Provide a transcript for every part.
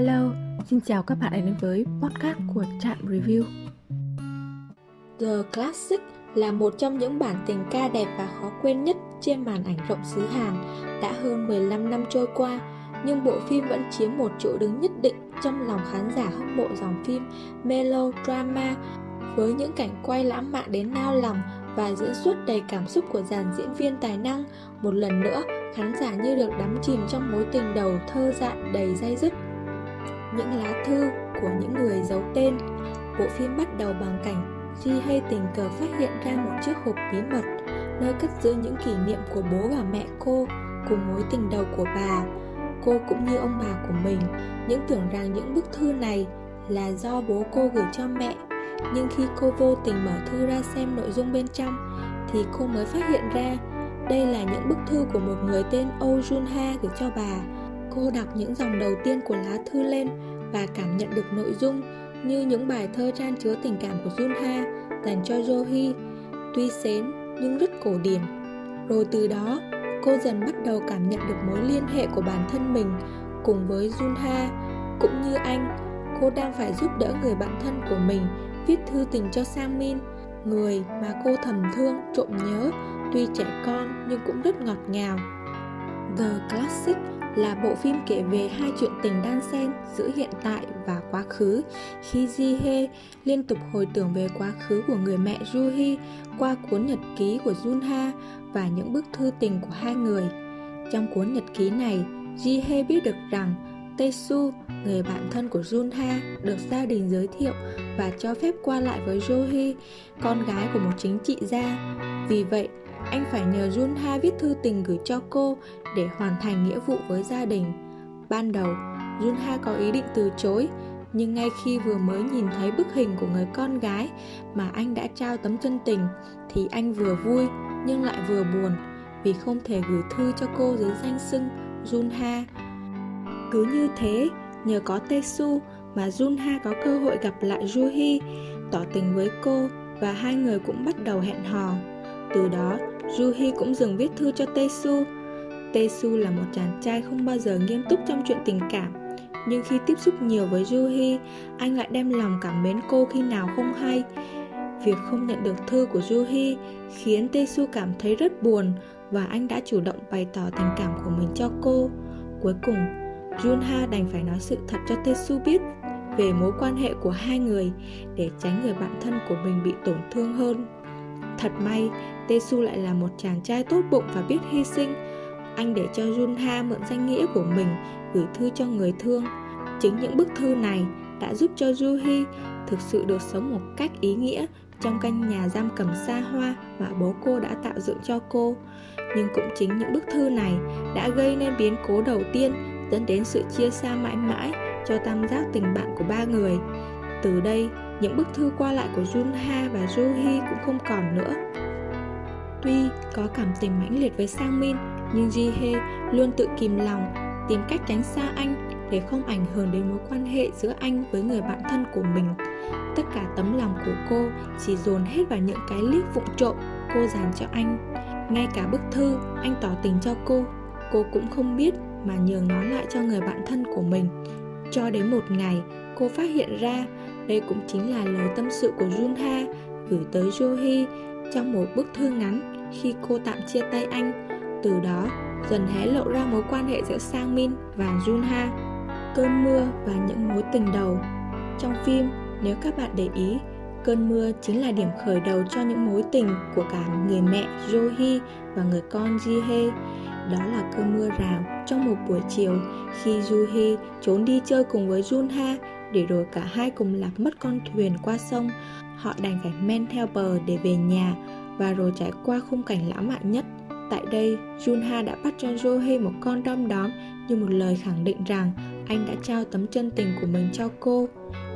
Hello, xin chào các bạn đã đến với podcast của Trạm Review. The Classic là một trong những bản tình ca đẹp và khó quên nhất trên màn ảnh rộng xứ Hàn đã hơn 15 năm trôi qua, nhưng bộ phim vẫn chiếm một chỗ đứng nhất định trong lòng khán giả hâm mộ dòng phim melodrama với những cảnh quay lãng mạn đến nao lòng và diễn xuất đầy cảm xúc của dàn diễn viên tài năng. Một lần nữa, khán giả như được đắm chìm trong mối tình đầu thơ dại đầy dây dứt những lá thư của những người giấu tên. Bộ phim bắt đầu bằng cảnh Ji hay tình cờ phát hiện ra một chiếc hộp bí mật nơi cất giữ những kỷ niệm của bố và mẹ cô cùng mối tình đầu của bà. Cô cũng như ông bà của mình, những tưởng rằng những bức thư này là do bố cô gửi cho mẹ. Nhưng khi cô vô tình mở thư ra xem nội dung bên trong thì cô mới phát hiện ra đây là những bức thư của một người tên Oh Jun Ha gửi cho bà Cô đọc những dòng đầu tiên của lá thư lên và cảm nhận được nội dung như những bài thơ trang chứa tình cảm của Junha dành cho Johi, tuy xến nhưng rất cổ điển. Rồi từ đó, cô dần bắt đầu cảm nhận được mối liên hệ của bản thân mình cùng với Junha, cũng như anh, cô đang phải giúp đỡ người bạn thân của mình viết thư tình cho Sang người mà cô thầm thương, trộm nhớ, tuy trẻ con nhưng cũng rất ngọt ngào. The Classic là bộ phim kể về hai chuyện tình đan xen giữa hiện tại và quá khứ khi Ji Hye liên tục hồi tưởng về quá khứ của người mẹ Juhi qua cuốn nhật ký của Junha và những bức thư tình của hai người. Trong cuốn nhật ký này, Ji Hye biết được rằng Taesu, người bạn thân của Junha, được gia đình giới thiệu và cho phép qua lại với Johi, con gái của một chính trị gia. Vì vậy, anh phải nhờ Junha viết thư tình gửi cho cô để hoàn thành nghĩa vụ với gia đình. Ban đầu, Junha có ý định từ chối, nhưng ngay khi vừa mới nhìn thấy bức hình của người con gái mà anh đã trao tấm chân tình thì anh vừa vui nhưng lại vừa buồn vì không thể gửi thư cho cô dưới danh xưng Junha. Cứ như thế, nhờ có Taesu mà Junha có cơ hội gặp lại Juhi, tỏ tình với cô và hai người cũng bắt đầu hẹn hò. Từ đó, Juhi cũng dừng viết thư cho Taesu. Taesu là một chàng trai không bao giờ nghiêm túc trong chuyện tình cảm, nhưng khi tiếp xúc nhiều với Juhi, anh lại đem lòng cảm mến cô khi nào không hay. Việc không nhận được thư của Juhi khiến Taesu cảm thấy rất buồn và anh đã chủ động bày tỏ tình cảm của mình cho cô. Cuối cùng, Junha đành phải nói sự thật cho Taesu biết về mối quan hệ của hai người để tránh người bạn thân của mình bị tổn thương hơn. Thật may, Tesu lại là một chàng trai tốt bụng và biết hy sinh. Anh để cho Junha mượn danh nghĩa của mình gửi thư cho người thương. Chính những bức thư này đã giúp cho Juhi thực sự được sống một cách ý nghĩa trong căn nhà giam cầm xa hoa mà bố cô đã tạo dựng cho cô. Nhưng cũng chính những bức thư này đã gây nên biến cố đầu tiên dẫn đến sự chia xa mãi mãi cho tam giác tình bạn của ba người. Từ đây, những bức thư qua lại của Junha và Juhi cũng không còn nữa. Tuy có cảm tình mãnh liệt với Sang Min, nhưng Ji Hye luôn tự kìm lòng, tìm cách tránh xa anh để không ảnh hưởng đến mối quan hệ giữa anh với người bạn thân của mình. Tất cả tấm lòng của cô chỉ dồn hết vào những cái liếc vụng trộm cô dành cho anh. Ngay cả bức thư anh tỏ tình cho cô, cô cũng không biết mà nhường nó lại cho người bạn thân của mình. Cho đến một ngày, cô phát hiện ra đây cũng chính là lời tâm sự của Junha gửi tới Johi trong một bức thư ngắn khi cô tạm chia tay anh. Từ đó, dần hé lộ ra mối quan hệ giữa Sang Min và Junha. Cơn mưa và những mối tình đầu Trong phim, nếu các bạn để ý, cơn mưa chính là điểm khởi đầu cho những mối tình của cả người mẹ Johi và người con Jihe. Đó là cơn mưa rào trong một buổi chiều khi Juhi trốn đi chơi cùng với Junha để rồi cả hai cùng lạc mất con thuyền qua sông. Họ đành phải men theo bờ để về nhà và rồi trải qua khung cảnh lãng mạn nhất. Tại đây, Junha đã bắt cho Johe một con đom đóm như một lời khẳng định rằng anh đã trao tấm chân tình của mình cho cô.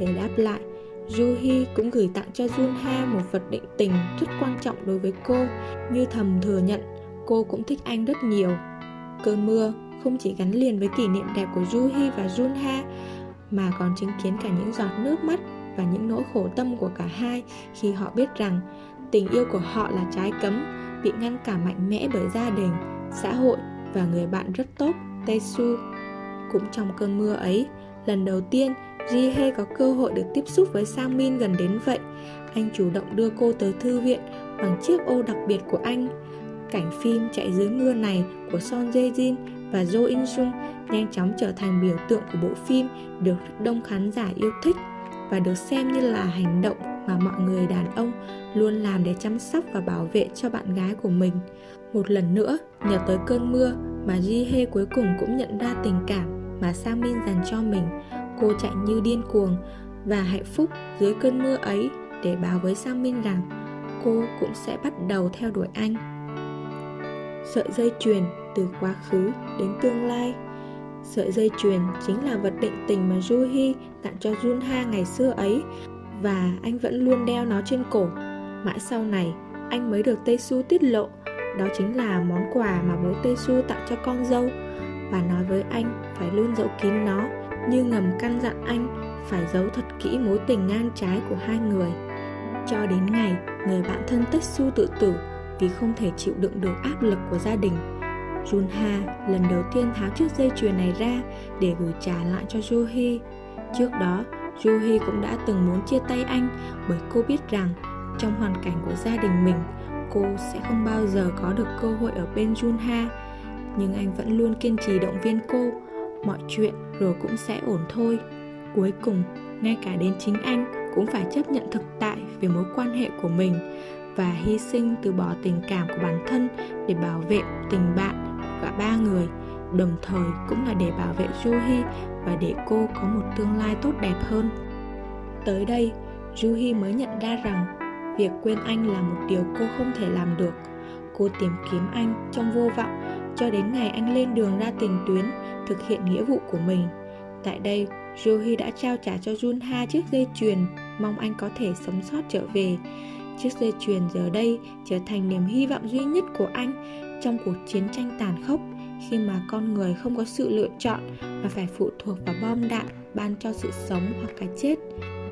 Để đáp lại, Juhi cũng gửi tặng cho Junha một vật định tình rất quan trọng đối với cô, như thầm thừa nhận cô cũng thích anh rất nhiều. Cơn mưa không chỉ gắn liền với kỷ niệm đẹp của Juhi và Junha mà còn chứng kiến cả những giọt nước mắt và những nỗi khổ tâm của cả hai khi họ biết rằng tình yêu của họ là trái cấm, bị ngăn cản mạnh mẽ bởi gia đình, xã hội và người bạn rất tốt, Taesu. Cũng trong cơn mưa ấy, Lần đầu tiên, Ji-hee có cơ hội được tiếp xúc với Sang Min gần đến vậy. Anh chủ động đưa cô tới thư viện bằng chiếc ô đặc biệt của anh. Cảnh phim chạy dưới mưa này của Son Jae Jin và Jo In Sung nhanh chóng trở thành biểu tượng của bộ phim được đông khán giả yêu thích và được xem như là hành động mà mọi người đàn ông luôn làm để chăm sóc và bảo vệ cho bạn gái của mình. Một lần nữa, nhờ tới cơn mưa mà Ji-hye cuối cùng cũng nhận ra tình cảm mà Sang Min dành cho mình. Cô chạy như điên cuồng và hạnh phúc dưới cơn mưa ấy để báo với Sang Min rằng cô cũng sẽ bắt đầu theo đuổi anh. Sợi dây chuyền từ quá khứ đến tương lai Sợi dây chuyền chính là vật định tình mà Juhi tặng cho Junha ngày xưa ấy và anh vẫn luôn đeo nó trên cổ. Mãi sau này, anh mới được Taesu tiết lộ đó chính là món quà mà bố Taesu tặng cho con dâu và nói với anh phải luôn giấu kín nó như ngầm căn dặn anh phải giấu thật kỹ mối tình ngang trái của hai người. Cho đến ngày người bạn thân Taesu tự tử vì không thể chịu đựng được áp lực của gia đình Junha lần đầu tiên tháo chiếc dây chuyền này ra để gửi trả lại cho Johi. Trước đó, Johi cũng đã từng muốn chia tay anh bởi cô biết rằng trong hoàn cảnh của gia đình mình, cô sẽ không bao giờ có được cơ hội ở bên Junha. Nhưng anh vẫn luôn kiên trì động viên cô, mọi chuyện rồi cũng sẽ ổn thôi. Cuối cùng, ngay cả đến chính anh cũng phải chấp nhận thực tại về mối quan hệ của mình và hy sinh từ bỏ tình cảm của bản thân để bảo vệ tình bạn cả ba người đồng thời cũng là để bảo vệ Juhi và để cô có một tương lai tốt đẹp hơn. Tới đây, Juhi mới nhận ra rằng việc quên anh là một điều cô không thể làm được. Cô tìm kiếm anh trong vô vọng cho đến ngày anh lên đường ra tiền tuyến thực hiện nghĩa vụ của mình. Tại đây, Juhi đã trao trả cho Junha chiếc dây chuyền, mong anh có thể sống sót trở về. Chiếc dây chuyền giờ đây trở thành niềm hy vọng duy nhất của anh trong cuộc chiến tranh tàn khốc khi mà con người không có sự lựa chọn mà phải phụ thuộc vào bom đạn ban cho sự sống hoặc cái chết.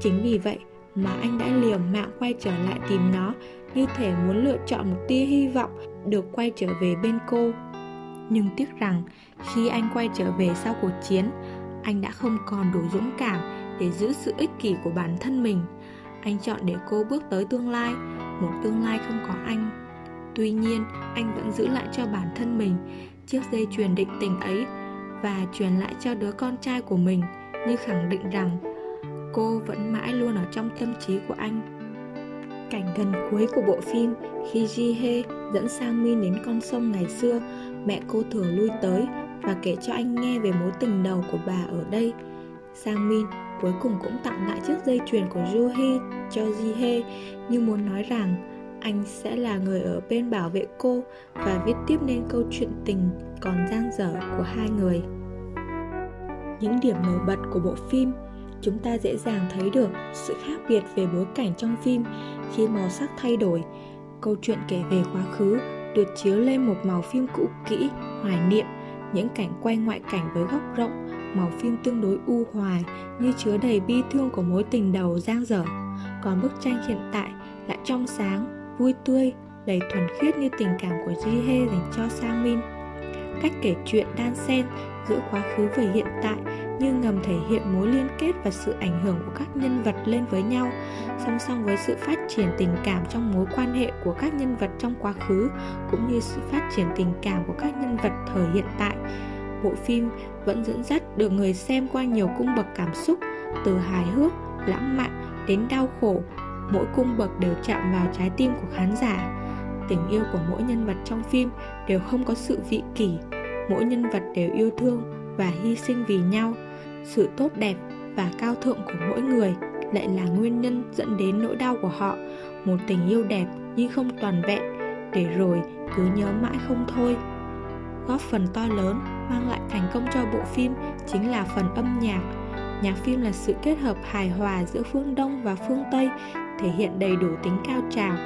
Chính vì vậy mà anh đã liều mạng quay trở lại tìm nó như thể muốn lựa chọn một tia hy vọng được quay trở về bên cô. Nhưng tiếc rằng khi anh quay trở về sau cuộc chiến, anh đã không còn đủ dũng cảm để giữ sự ích kỷ của bản thân mình. Anh chọn để cô bước tới tương lai, một tương lai không có anh Tuy nhiên, anh vẫn giữ lại cho bản thân mình chiếc dây chuyền định tình ấy và truyền lại cho đứa con trai của mình như khẳng định rằng cô vẫn mãi luôn ở trong tâm trí của anh. Cảnh gần cuối của bộ phim khi Ji Hee dẫn Sang Min đến con sông ngày xưa, mẹ cô thường lui tới và kể cho anh nghe về mối tình đầu của bà ở đây. Sang Min cuối cùng cũng tặng lại chiếc dây chuyền của Juhi cho Ji Hee như muốn nói rằng anh sẽ là người ở bên bảo vệ cô và viết tiếp nên câu chuyện tình còn dang dở của hai người. Những điểm nổi bật của bộ phim, chúng ta dễ dàng thấy được sự khác biệt về bối cảnh trong phim khi màu sắc thay đổi. Câu chuyện kể về quá khứ được chiếu lên một màu phim cũ kỹ, hoài niệm, những cảnh quay ngoại cảnh với góc rộng, màu phim tương đối u hoài như chứa đầy bi thương của mối tình đầu giang dở. Còn bức tranh hiện tại lại trong sáng vui tươi, đầy thuần khiết như tình cảm của Ji-hye dành cho Sang Min. Cách kể chuyện đan xen giữa quá khứ và hiện tại như ngầm thể hiện mối liên kết và sự ảnh hưởng của các nhân vật lên với nhau, song song với sự phát triển tình cảm trong mối quan hệ của các nhân vật trong quá khứ cũng như sự phát triển tình cảm của các nhân vật thời hiện tại. Bộ phim vẫn dẫn dắt được người xem qua nhiều cung bậc cảm xúc, từ hài hước, lãng mạn đến đau khổ, mỗi cung bậc đều chạm vào trái tim của khán giả. Tình yêu của mỗi nhân vật trong phim đều không có sự vị kỷ, mỗi nhân vật đều yêu thương và hy sinh vì nhau. Sự tốt đẹp và cao thượng của mỗi người lại là nguyên nhân dẫn đến nỗi đau của họ. Một tình yêu đẹp nhưng không toàn vẹn, để rồi cứ nhớ mãi không thôi. Góp phần to lớn mang lại thành công cho bộ phim chính là phần âm nhạc nhạc phim là sự kết hợp hài hòa giữa phương đông và phương tây thể hiện đầy đủ tính cao trào,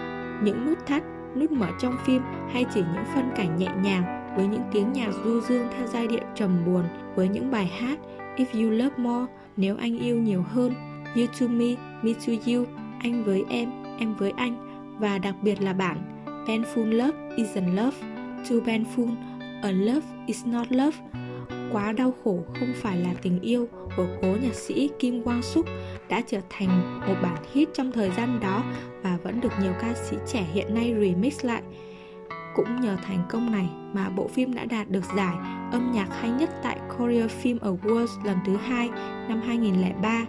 những nút thắt, nút mở trong phim hay chỉ những phân cảnh nhẹ nhàng với những tiếng nhạc du dương theo giai điệu trầm buồn với những bài hát If You Love More, nếu anh yêu nhiều hơn, You to Me, Me to You, anh với em, em với anh và đặc biệt là bản Painful Love Isn't Love, Too Painful, A Love Is Not Love quá đau khổ không phải là tình yêu của cố nhạc sĩ Kim Quang Súc đã trở thành một bản hit trong thời gian đó và vẫn được nhiều ca sĩ trẻ hiện nay remix lại. Cũng nhờ thành công này mà bộ phim đã đạt được giải âm nhạc hay nhất tại Korea Film Awards lần thứ hai năm 2003.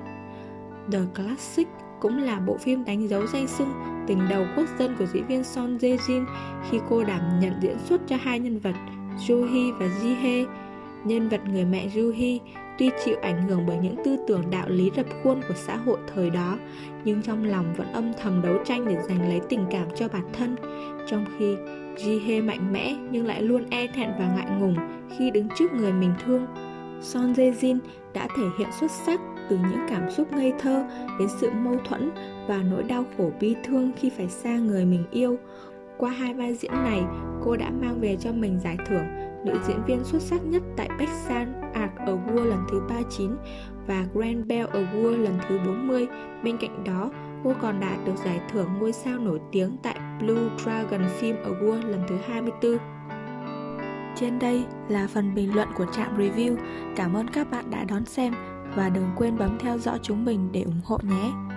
The Classic cũng là bộ phim đánh dấu danh sưng tình đầu quốc dân của diễn viên Son Jae Jin khi cô đảm nhận diễn xuất cho hai nhân vật Jo Hee và Ji Hee. Nhân vật người mẹ Ruhi tuy chịu ảnh hưởng bởi những tư tưởng đạo lý rập khuôn của xã hội thời đó, nhưng trong lòng vẫn âm thầm đấu tranh để giành lấy tình cảm cho bản thân, trong khi Jihe mạnh mẽ nhưng lại luôn e thẹn và ngại ngùng khi đứng trước người mình thương. Son Jae Jin đã thể hiện xuất sắc từ những cảm xúc ngây thơ đến sự mâu thuẫn và nỗi đau khổ bi thương khi phải xa người mình yêu. Qua hai vai diễn này, cô đã mang về cho mình giải thưởng nữ diễn viên xuất sắc nhất tại Busan Art Award lần thứ 39 và Grand Bell Award lần thứ 40. Bên cạnh đó, cô còn đạt được giải thưởng ngôi sao nổi tiếng tại Blue Dragon Film Award lần thứ 24. Trên đây là phần bình luận của trạm review. Cảm ơn các bạn đã đón xem và đừng quên bấm theo dõi chúng mình để ủng hộ nhé.